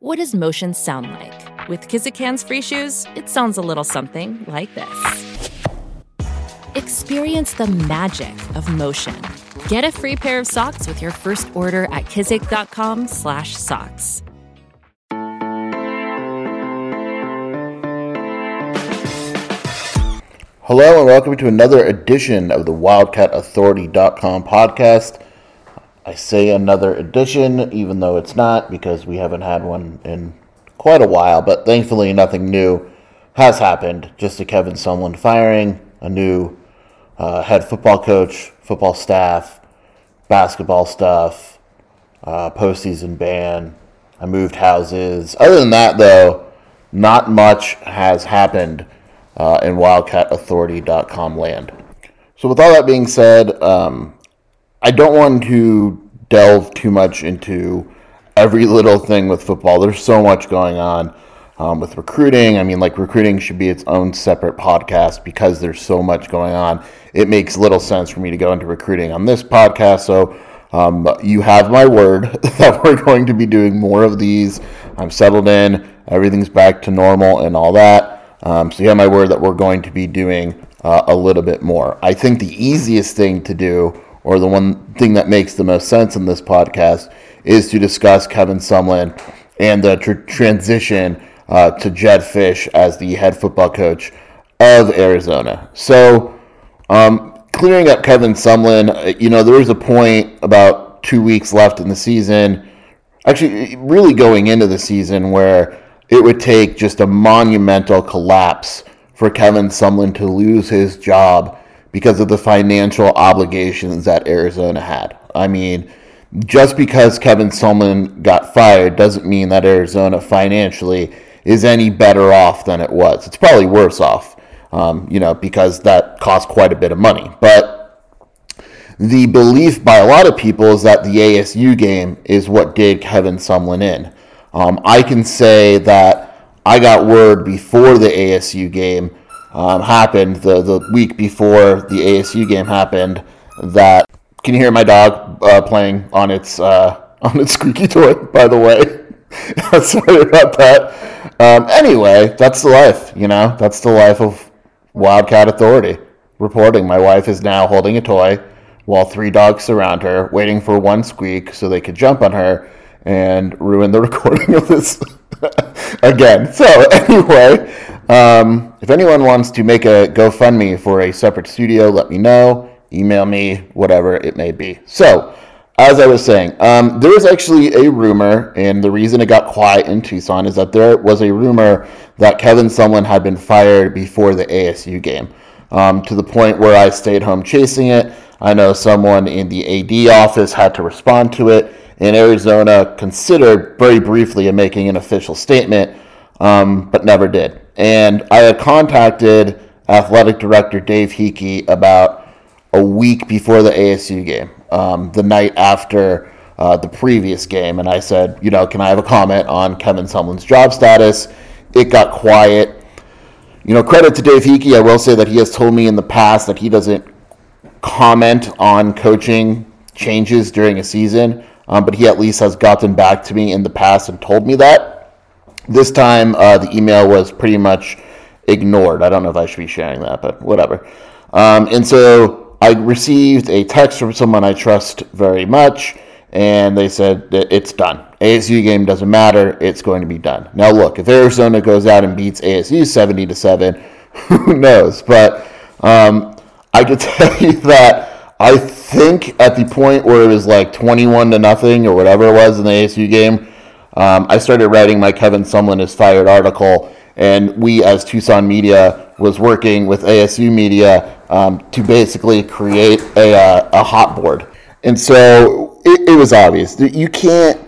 What does motion sound like? With Kizikans free shoes, it sounds a little something like this. Experience the magic of motion. Get a free pair of socks with your first order at kizik.com/socks. Hello and welcome to another edition of the WildcatAuthority.com podcast. I say another edition, even though it's not, because we haven't had one in quite a while, but thankfully nothing new has happened. Just a Kevin Sumlin firing, a new uh, head football coach, football staff, basketball stuff, uh, postseason ban. I moved houses. Other than that, though, not much has happened uh, in WildcatAuthority.com land. So, with all that being said, um, I don't want to delve too much into every little thing with football. There's so much going on um, with recruiting. I mean, like, recruiting should be its own separate podcast because there's so much going on. It makes little sense for me to go into recruiting on this podcast. So, um, you have my word that we're going to be doing more of these. I'm settled in, everything's back to normal, and all that. Um, so you have my word that we're going to be doing uh, a little bit more. I think the easiest thing to do, or the one thing that makes the most sense in this podcast, is to discuss Kevin Sumlin and the tr- transition uh, to Jedd Fisch as the head football coach of Arizona. So, um, clearing up Kevin Sumlin, uh, you know, there was a point about two weeks left in the season, actually, really going into the season, where it would take just a monumental collapse for Kevin Sumlin to lose his job because of the financial obligations that Arizona had. I mean, just because Kevin Sumlin got fired doesn't mean that Arizona financially is any better off than it was. It's probably worse off, um, you know, because that cost quite a bit of money. But the belief by a lot of people is that the ASU game is what did Kevin Sumlin in. Um, I can say that I got word before the ASU game um, happened, the, the week before the ASU game happened, that can you hear my dog uh, playing on its uh, on its squeaky toy? By the way, sorry about that. Um, anyway, that's the life, you know. That's the life of Wildcat Authority. Reporting, my wife is now holding a toy while three dogs surround her, waiting for one squeak so they could jump on her and ruin the recording of this again. So anyway, um, if anyone wants to make a GoFundMe for a separate studio, let me know. Email me, whatever it may be. So, as I was saying, um, there was actually a rumor, and the reason it got quiet in Tucson is that there was a rumor that Kevin Sumlin had been fired before the ASU game, um, to the point where I stayed home chasing it. I know someone in the AD office had to respond to it and Arizona considered very briefly making an official statement, um, but never did. And I had contacted athletic director Dave Heeke about a week before the ASU game, um, the night after uh, the previous game, and I said, you know, can I have a comment on Kevin Sumlin's job status? It got quiet. You know, credit to Dave Heeke. I will say that he has told me in the past that he doesn't comment on coaching changes during a season um, but he at least has gotten back to me in the past and told me that. This time, uh, the email was pretty much ignored. I don't know if I should be sharing that, but whatever. Um, and so I received a text from someone I trust very much, and they said that it's done. ASU game doesn't matter; it's going to be done. Now, look, if Arizona goes out and beats ASU seventy to seven, who knows? But um, I could tell you that I think at the point where it was like 21 to nothing or whatever it was in the ASU game, um, I started writing my Kevin Sumlin is fired article, and we as Tucson Media was working with ASU Media um, to basically create a, uh, a hot board. And so it, it was obvious that you can't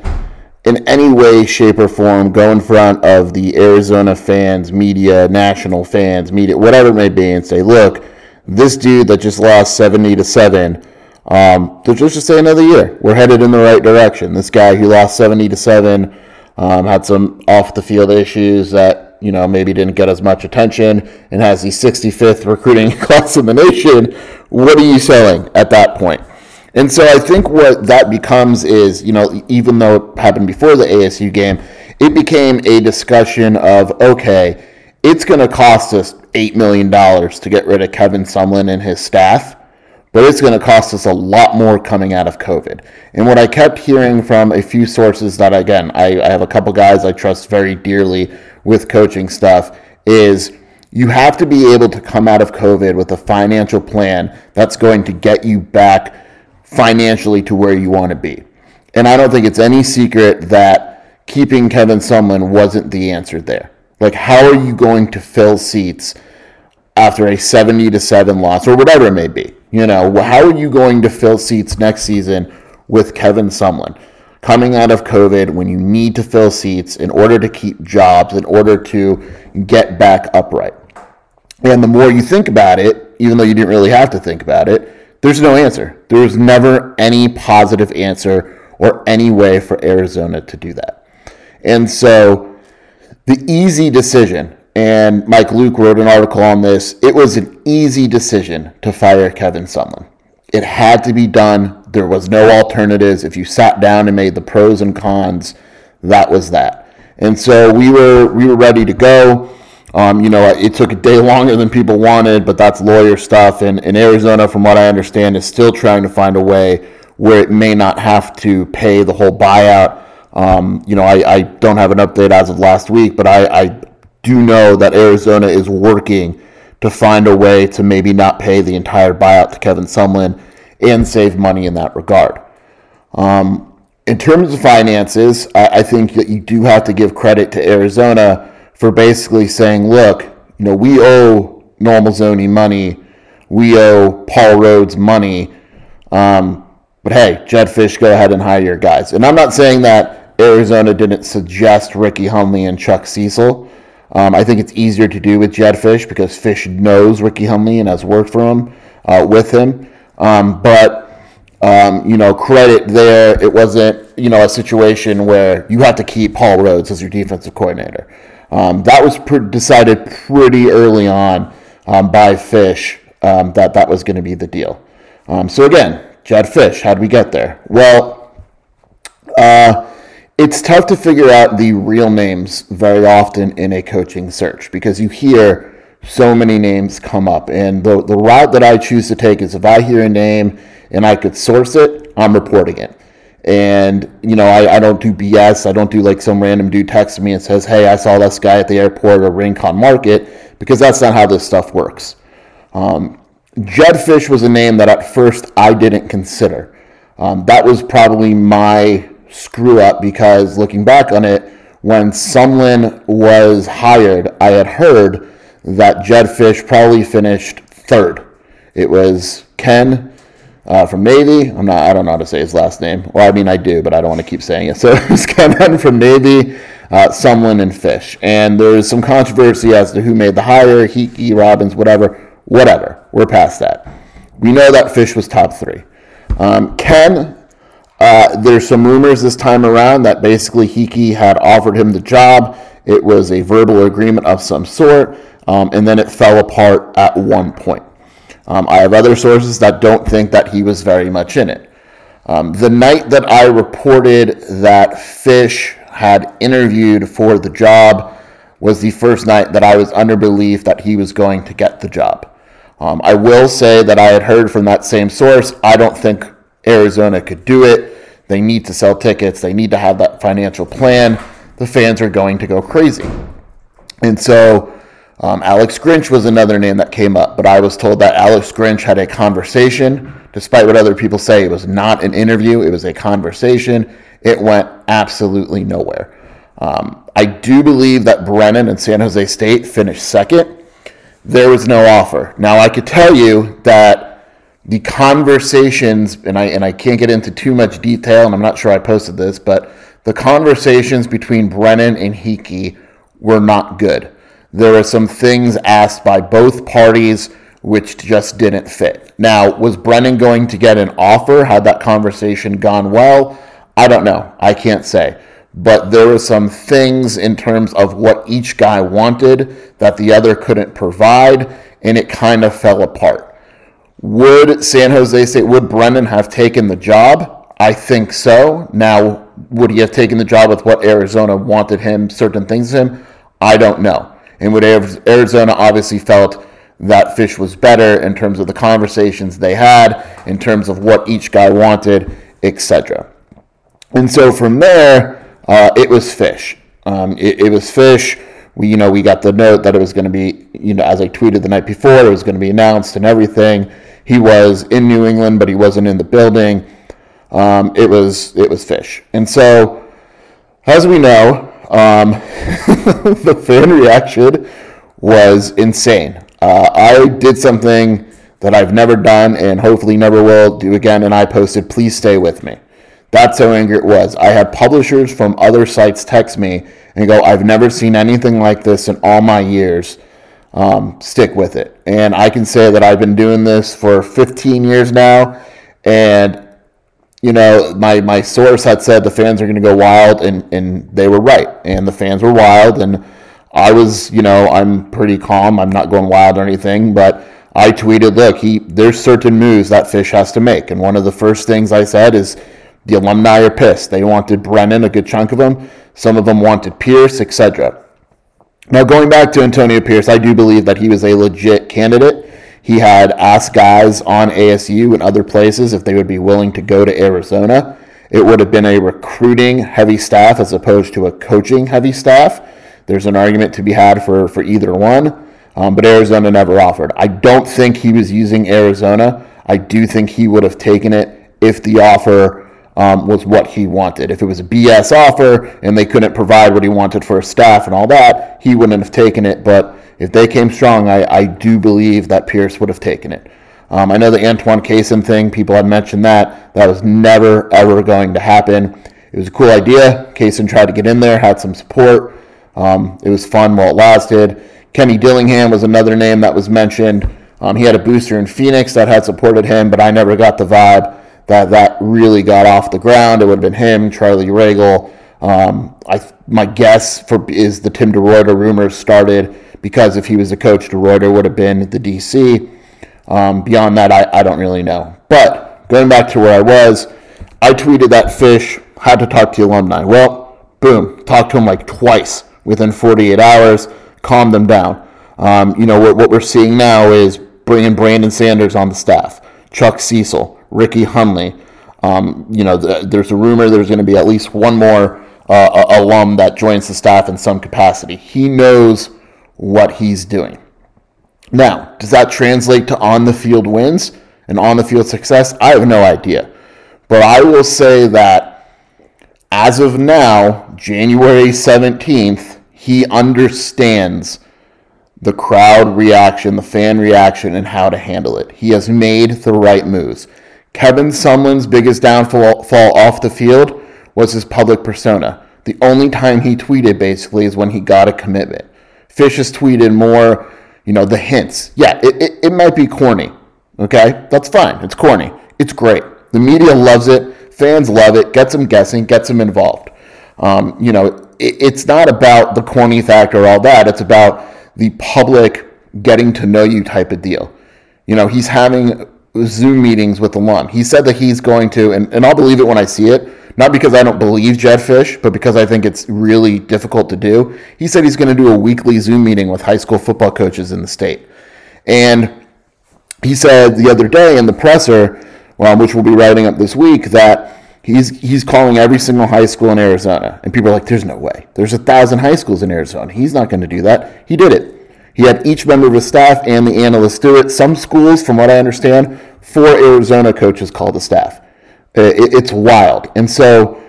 in any way, shape, or form go in front of the Arizona fans, media, national fans, media, whatever it may be, and say, look, this dude that just lost 70 to 7 um, let's just say another year. We're headed in the right direction. This guy who lost 70 to 7 um, had some off the field issues that you know maybe didn't get as much attention and has the 65th recruiting class in the nation what are you selling at that point? and so i think what that becomes is you know even though it happened before the asu game it became a discussion of okay, it's going to cost us $8 million to get rid of Kevin Sumlin and his staff, but it's going to cost us a lot more coming out of COVID. And what I kept hearing from a few sources that, again, I, I have a couple guys I trust very dearly with coaching stuff, is you have to be able to come out of COVID with a financial plan that's going to get you back financially to where you want to be. And I don't think it's any secret that keeping Kevin Sumlin wasn't the answer there. Like, how are you going to fill seats after a 70 to 7 loss or whatever it may be? You know, how are you going to fill seats next season with Kevin Sumlin? Coming out of COVID, when you need to fill seats in order to keep jobs, in order to get back upright. And the more you think about it, even though you didn't really have to think about it, there's no answer. There was never any positive answer or any way for Arizona to do that. And so the easy decision, and Mike Luke wrote an article on this, it was an easy decision to fire Kevin Sumlin. It had to be done. There was no alternatives. If you sat down and made the pros and cons, that was that. And so we were we were ready to go. Um, you know, it took a day longer than people wanted, but that's lawyer stuff. And, and Arizona, from what I understand, is still trying to find a way where it may not have to pay the whole buyout um, you know, I, I don't have an update as of last week, but I, I do know that Arizona is working to find a way to maybe not pay the entire buyout to Kevin Sumlin and save money in that regard. Um, in terms of finances, I, I, think that you do have to give credit to Arizona for basically saying, look, you know, we owe Noel Mazzone money, we owe Paul Rhoads money, um, but hey, Jedd Fisch, go ahead and hire your guys. And I'm not saying that Arizona didn't suggest Ricky Hunley and Chuck Cecil. Um, I think it's easier to do with Jedd Fisch because Fisch knows Ricky Hunley and has worked for him uh, with him. Um, but um, you know, credit there. It wasn't you know a situation where you had to keep Paul Rhoads as your defensive coordinator. Um, that was decided pretty early on um, by Fisch um, that that was going to be the deal. so again, Jedd Fisch, how did we get there? Well. Uh, it's tough to figure out the real names very often in a coaching search because you hear so many names come up. And the, the route that I choose to take is if I hear a name and I could source it, I'm reporting it. And, you know, I, I don't do BS. I don't do like some random dude texts me and says, hey, I saw this guy at the airport or Rincon Market, because that's not how this stuff works. Um, Jedd Fisch was a name that at first I didn't consider. Um, that was probably my screw up because looking back on it, when Sumlin was hired, I had heard that Jedd Fisch probably finished third. It was Ken uh, from Navy. I'm not. I don't know how to say his last name. Well, I mean I do, but I don't want to keep saying it. So it's Ken from Navy, uh, Sumlin, and Fisch. And there's some controversy as to who made the hire. Heeke, Robbins, whatever. Whatever. We're past that. We know that Fisch was top three. Um, Ken uh, there's some rumors this time around that basically Heeke had offered him the job. It was a verbal agreement of some sort, um, and then it fell apart at one point. Um, I have other sources that don't think that he was very much in it. Um, the night that I reported that Fisch had interviewed for the job was the first night that I was under belief that he was going to get the job. Um, I will say that I had heard from that same source. I don't think Arizona could do it. They need to sell tickets. They need to have that financial plan. The fans are going to go crazy. And so um, Alex Grinch was another name that came up, but I was told that Alex Grinch had a conversation. Despite what other people say, it was not an interview, it was a conversation. It went absolutely nowhere. Um, I do believe that Brennan and San Jose State finished second. There was no offer. Now, I could tell you that the conversations, and I and I can't get into too much detail, and I'm not sure I posted this, but the conversations between Brennan and Heeke were not good. There were some things asked by both parties which just didn't fit. Now, was Brennan going to get an offer had that conversation gone well? I don't know. I can't say. But there were some things in terms of what each guy wanted that the other couldn't provide, and it kind of fell apart. Would San Jose State, would Brennan have taken the job? I think so. Now, would he have taken the job with what Arizona wanted him, certain things him? I don't know. And would Arizona obviously felt that Fisch was better in terms of the conversations they had, in terms of what each guy wanted, etc. And so from there, uh, it was Fisch. Um, it, it, was Fisch. We, you know, we got the note that it was going to be, you know, as I tweeted the night before, it was going to be announced and everything. He was in New England, but he wasn't in the building. Um, it was it was Fisch, and so as we know, um, the fan reaction was insane. Uh, I did something that I've never done and hopefully never will do again, and I posted, "Please stay with me." That's how angry it was. I had publishers from other sites text me and go, I've never seen anything like this in all my years. Um, stick with it. And I can say that I've been doing this for 15 years now. And, you know, my, my source had said the fans are going to go wild, and, and they were right. And the fans were wild. And I was, you know, I'm pretty calm. I'm not going wild or anything. But I tweeted, look, he there's certain moves that Fisch has to make. And one of the first things I said is, the alumni are pissed. They wanted Brennan, a good chunk of them. Some of them wanted Pierce, etc. Now, going back to Antonio Pierce, I do believe that he was a legit candidate. He had asked guys on ASU and other places if they would be willing to go to Arizona. It would have been a recruiting heavy staff as opposed to a coaching heavy staff. There's an argument to be had for, for either one, um, but Arizona never offered. I don't think he was using Arizona. I do think he would have taken it if the offer um, was what he wanted. If it was a BS offer and they couldn't provide what he wanted for his staff and all that, he wouldn't have taken it. But if they came strong, I, I do believe that Pierce would have taken it. Um, I know the Antoine Cason thing, people had mentioned that. That was never, ever going to happen. It was a cool idea. Cason tried to get in there, had some support. Um, it was fun while it lasted. Kenny Dillingham was another name that was mentioned. Um, he had a booster in Phoenix that had supported him, but I never got the vibe that that really got off the ground. It would have been him, Charlie Ragle. Um, I my guess for is the Tim DeRuyter rumors started because if he was a coach, DeRuyter would have been the DC. Um, beyond that, I, I don't really know. But going back to where I was, I tweeted that Fisch had to talk to the alumni. Well, boom, talked to him like twice within 48 hours, calmed them down. Um, you know what, what we're seeing now is bringing Brandon Sanders on the staff, Chuck Cecil, Ricky Hunley. Um, you know, the, there's a rumor there's going to be at least one more uh, alum that joins the staff in some capacity. He knows what he's doing. Now, does that translate to on the field wins and on the field success? I have no idea. But I will say that as of now, January 17th, he understands the crowd reaction, the fan reaction, and how to handle it. He has made the right moves. Kevin Sumlin's biggest downfall fall off the field was his public persona. The only time he tweeted basically is when he got a commitment. Fisch has tweeted more, you know, the hints. Yeah, it, it, it might be corny. Okay? That's fine. It's corny. It's great. The media loves it. Fans love it. Gets them guessing, gets them involved. Um, you know, it, it's not about the corny factor or all that. It's about the public getting to know you type of deal. You know, he's having Zoom meetings with alum. He said that he's going to, and, and I'll believe it when I see it, not because I don't believe Jedd Fisch, but because I think it's really difficult to do. He said he's going to do a weekly Zoom meeting with high school football coaches in the state. And he said the other day in the presser, which we'll be writing up this week, that he's he's calling every single high school in Arizona. And people are like, there's no way. There's a thousand high schools in Arizona. He's not going to do that. He did it. He had each member of his staff and the analyst do it. Some schools, from what I understand, four Arizona coaches call the staff. Uh, it's wild. And so,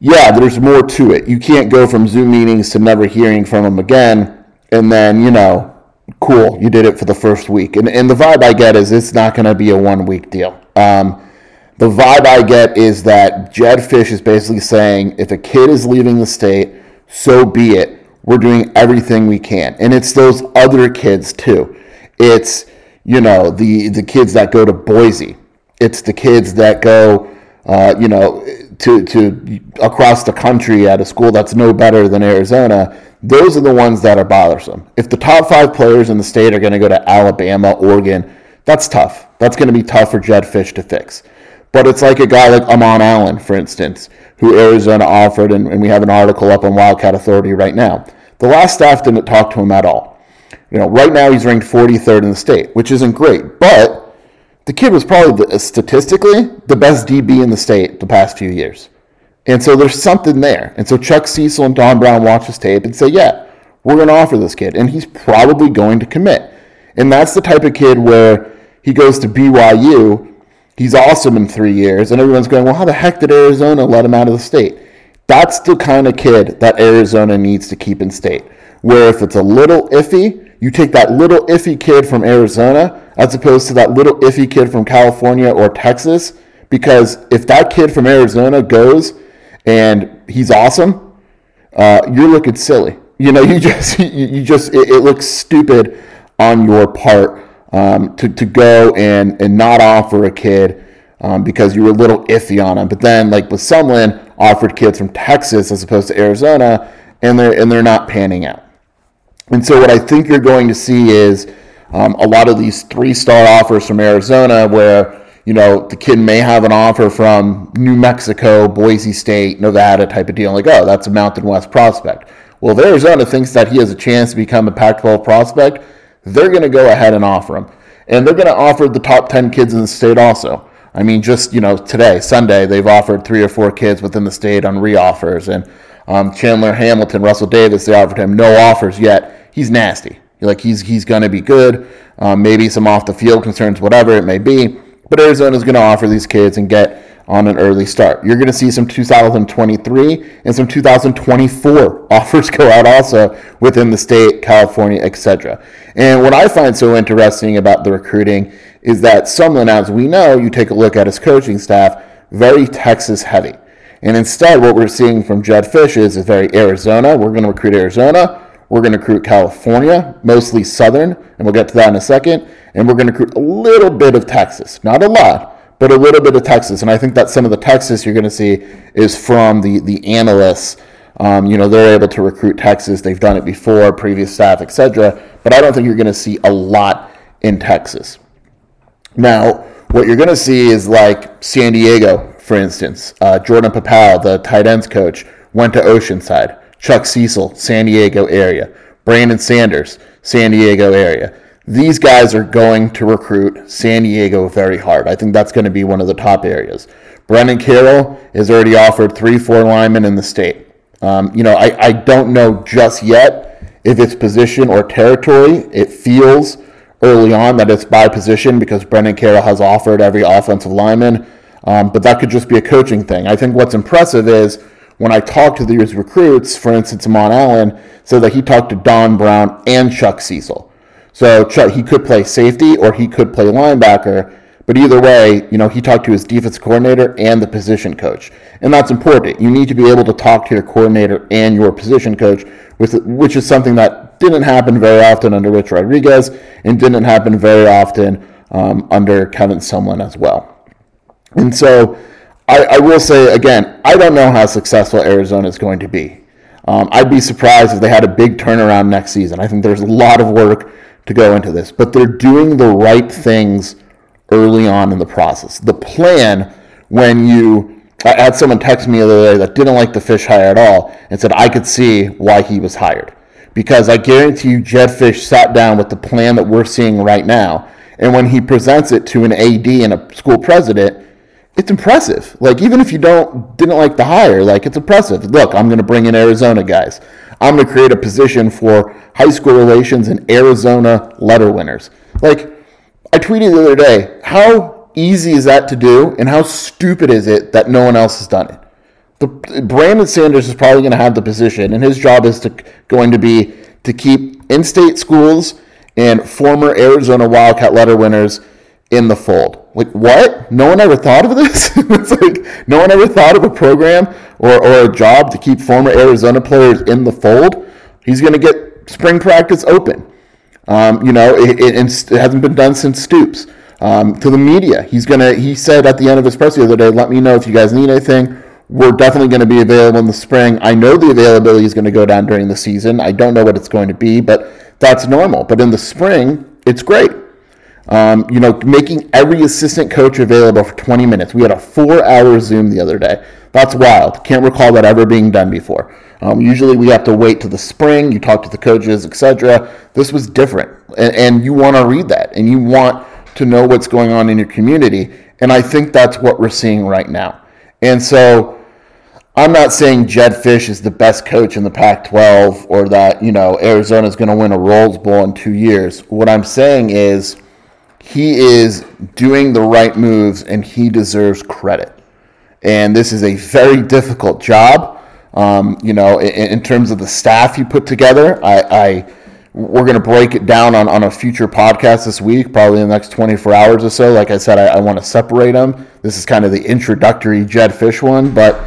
yeah, there's more to it. You can't go from Zoom meetings to never hearing from them again. And then, you know, cool, you did it for the first week. And, and the vibe I get is it's not going to be a one week deal. Um, the vibe I get is that Jedd Fisch is basically saying if a kid is leaving the state, so be it we're doing everything we can. And it's those other kids too. It's, you know, the, the kids that go to Boise. It's the kids that go, uh, you know, to, to across the country at a school that's no better than Arizona. Those are the ones that are bothersome. If the top five players in the state are going to go to Alabama, Oregon, that's tough. That's going to be tough for Jedd Fisch to fix. But it's like a guy like Amon Allen, for instance, who Arizona offered, and, and we have an article up on Wildcat Authority right now. The last staff didn't talk to him at all. You know, right now he's ranked 43rd in the state, which isn't great, but the kid was probably the, statistically the best DB in the state the past few years. And so there's something there. And so Chuck Cecil and Don Brown watch his tape and say, yeah, we're going to offer this kid. And he's probably going to commit. And that's the type of kid where he goes to BYU, he's awesome in three years, and everyone's going, well, how the heck did Arizona let him out of the state? That's the kind of kid that Arizona needs to keep in state. Where if it's a little iffy, you take that little iffy kid from Arizona as opposed to that little iffy kid from California or Texas. Because if that kid from Arizona goes and he's awesome, uh, you're looking silly. You know, you just you, just it, it looks stupid on your part um, to, to go and, and not offer a kid um, because you were a little iffy on him. But then, like with Sumlin, offered kids from Texas as opposed to Arizona, and they're and they're not panning out. And so, what I think you're going to see is um, a lot of these three-star offers from Arizona, where you know the kid may have an offer from New Mexico, Boise State, Nevada type of deal. Like, oh, that's a Mountain West prospect. Well, if Arizona thinks that he has a chance to become a Pac-12 prospect, they're going to go ahead and offer him. And they're going to offer the top 10 kids in the state also. I mean, just, you know, today, Sunday, they've offered three or four kids within the state on reoffers. And um, Chandler Hamilton, Russell Davis, they offered him no offers yet. He's nasty. Like, he's, he's going to be good. Um, maybe some off the field concerns, whatever it may be. But Arizona's going to offer these kids and get on an early start. You're going to see some 2023 and some 2024 offers go out also within the state, California, etc. And what I find so interesting about the recruiting is that Sumlin, as we know, you take a look at his coaching staff, very Texas heavy. And instead, what we're seeing from Jedd Fisch is, is very Arizona. We're going to recruit Arizona. We're going to recruit California, mostly Southern, and we'll get to that in a second. And we're going to recruit a little bit of Texas, not a lot, but a little bit of Texas. And I think that some of the Texas you're going to see is from the the analysts. Um, you know, they're able to recruit Texas. They've done it before, previous staff, etc. But I don't think you're going to see a lot in Texas. Now, what you're going to see is like San Diego, for instance. Uh, Jordan Paopao, the tight ends coach, went to Oceanside. Chuck Cecil, San Diego area. Brandon Sanders, San Diego area these guys are going to recruit San Diego very hard. I think that's going to be one of the top areas. Brennan Carroll is already offered three, four linemen in the state. Um, you know, I, I don't know just yet if it's position or territory. It feels early on that it's by position because Brennan Carroll has offered every offensive lineman, um, but that could just be a coaching thing. I think what's impressive is when I talk to these recruits, for instance, Amon Allen said that he talked to Don Brown and Chuck Cecil. So Chuck, he could play safety or he could play linebacker. But either way, you know, he talked to his defense coordinator and the position coach. And that's important. You need to be able to talk to your coordinator and your position coach, with, which is something that didn't happen very often under Rich Rodriguez and didn't happen very often um, under Kevin Sumlin as well. And so I, I, will say, again, I don't know how successful Arizona is going to be. Um, I'd be surprised if they had a big turnaround next season. I think there's a lot of work to go into this, but they're doing the right things early on in the process. The plan, when you, I had someone text me the other day that didn't like the Fisch hire at all and said I could see why he was hired. Because I guarantee you, Jedd Fisch sat down with the plan that we're seeing right now, and when he presents it to an AD and a school president, it's impressive. Like even if you don't didn't like the hire, like it's impressive. Look, I'm going to bring in Arizona guys. I'm going to create a position for high school relations and Arizona letter winners. Like I tweeted the other day, how easy is that to do, and how stupid is it that no one else has done it? The, Brandon Sanders is probably going to have the position, and his job is to going to be to keep in-state schools and former Arizona Wildcat letter winners in the fold. Like what? No one ever thought of this? it's like no one ever thought of a program or, or a job to keep former Arizona players in the fold. He's going to get spring practice open. Um, you know, it, it, it, hasn't been done since Stoops. Um, to the media, he's gonna. He said at the end of his press the other day, "Let me know if you guys need anything. We're definitely going to be available in the spring. I know the availability is going to go down during the season. I don't know what it's going to be, but that's normal. But in the spring, it's great." Um, you know, making every assistant coach available for 20 minutes. We had a four hour Zoom the other day. That's wild. Can't recall that ever being done before. Um, usually we have to wait to the spring. You talk to the coaches, etc. This was different, and, and you want to read that, and you want to know what's going on in your community. And I think that's what we're seeing right now. And so I'm not saying Jedd Fisch is the best coach in the Pac 12 or that, you know, Arizona is going to win a Rose Bowl in two years. What I'm saying is he is doing the right moves and he deserves credit. And this is a very difficult job. Um, you know, in, in, terms of the staff you put together, I, I we're going to break it down on, on a future podcast this week, probably in the next 24 hours or so. Like I said, I, I want to separate them. This is kind of the introductory Jedd Fisch one, but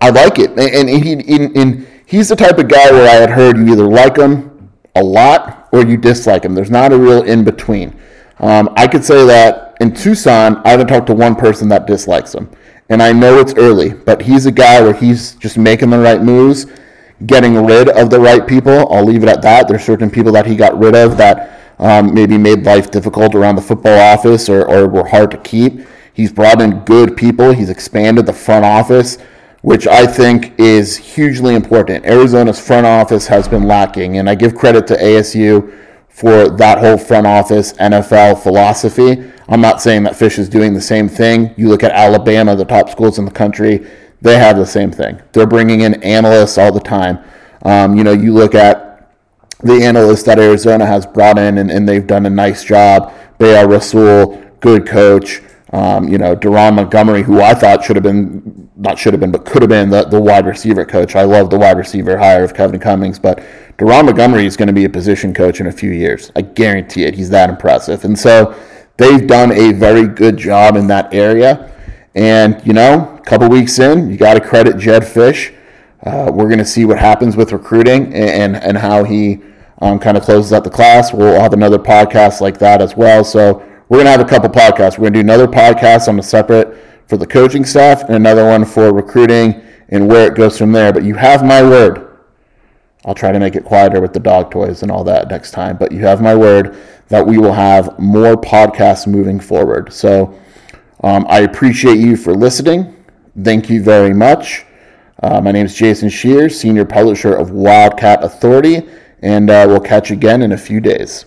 I like it. And, and he, he's the type of guy where I had heard you either like him a lot or you dislike him. There's not a real in between. Um, I could say that in Tucson, I haven't talked to one person that dislikes him. And I know it's early, but he's a guy where he's just making the right moves, getting rid of the right people. I'll leave it at that. There's certain people that he got rid of that um, maybe made life difficult around the football office or, or were hard to keep. He's brought in good people. He's expanded the front office, which I think is hugely important. Arizona's front office has been lacking, and I give credit to ASU for that whole front office NFL philosophy. I'm not saying that Fisch is doing the same thing. You look at Alabama, the top schools in the country, they have the same thing. They're bringing in analysts all the time. Um, you know, you look at the analysts that Arizona has brought in, and, and they've done a nice job. Be'er Rasul, good coach. Um, you know, Daron Montgomery, who I thought should have been, not should have been, but could have been the, the wide receiver coach. I love the wide receiver hire of Kevin Cummings, but Daron Montgomery is going to be a position coach in a few years. I guarantee it. He's that impressive. And so they've done a very good job in that area. And, you know, a couple weeks in, you got to credit Jedd Fisch. Uh, we're going to see what happens with recruiting and, and, how he um, kind of closes out the class. We'll have another podcast like that as well. So we're going to have a couple podcasts. We're going to do another podcast on a separate for the coaching staff and another one for recruiting and where it goes from there. But you have my word I'll try to make it quieter with the dog toys and all that next time. But you have my word that we will have more podcasts moving forward. So um, I appreciate you for listening. Thank you very much. Uh, my name is Jason Scheer, Senior Publisher of Wildcat Authority, and uh, we'll catch you again in a few days.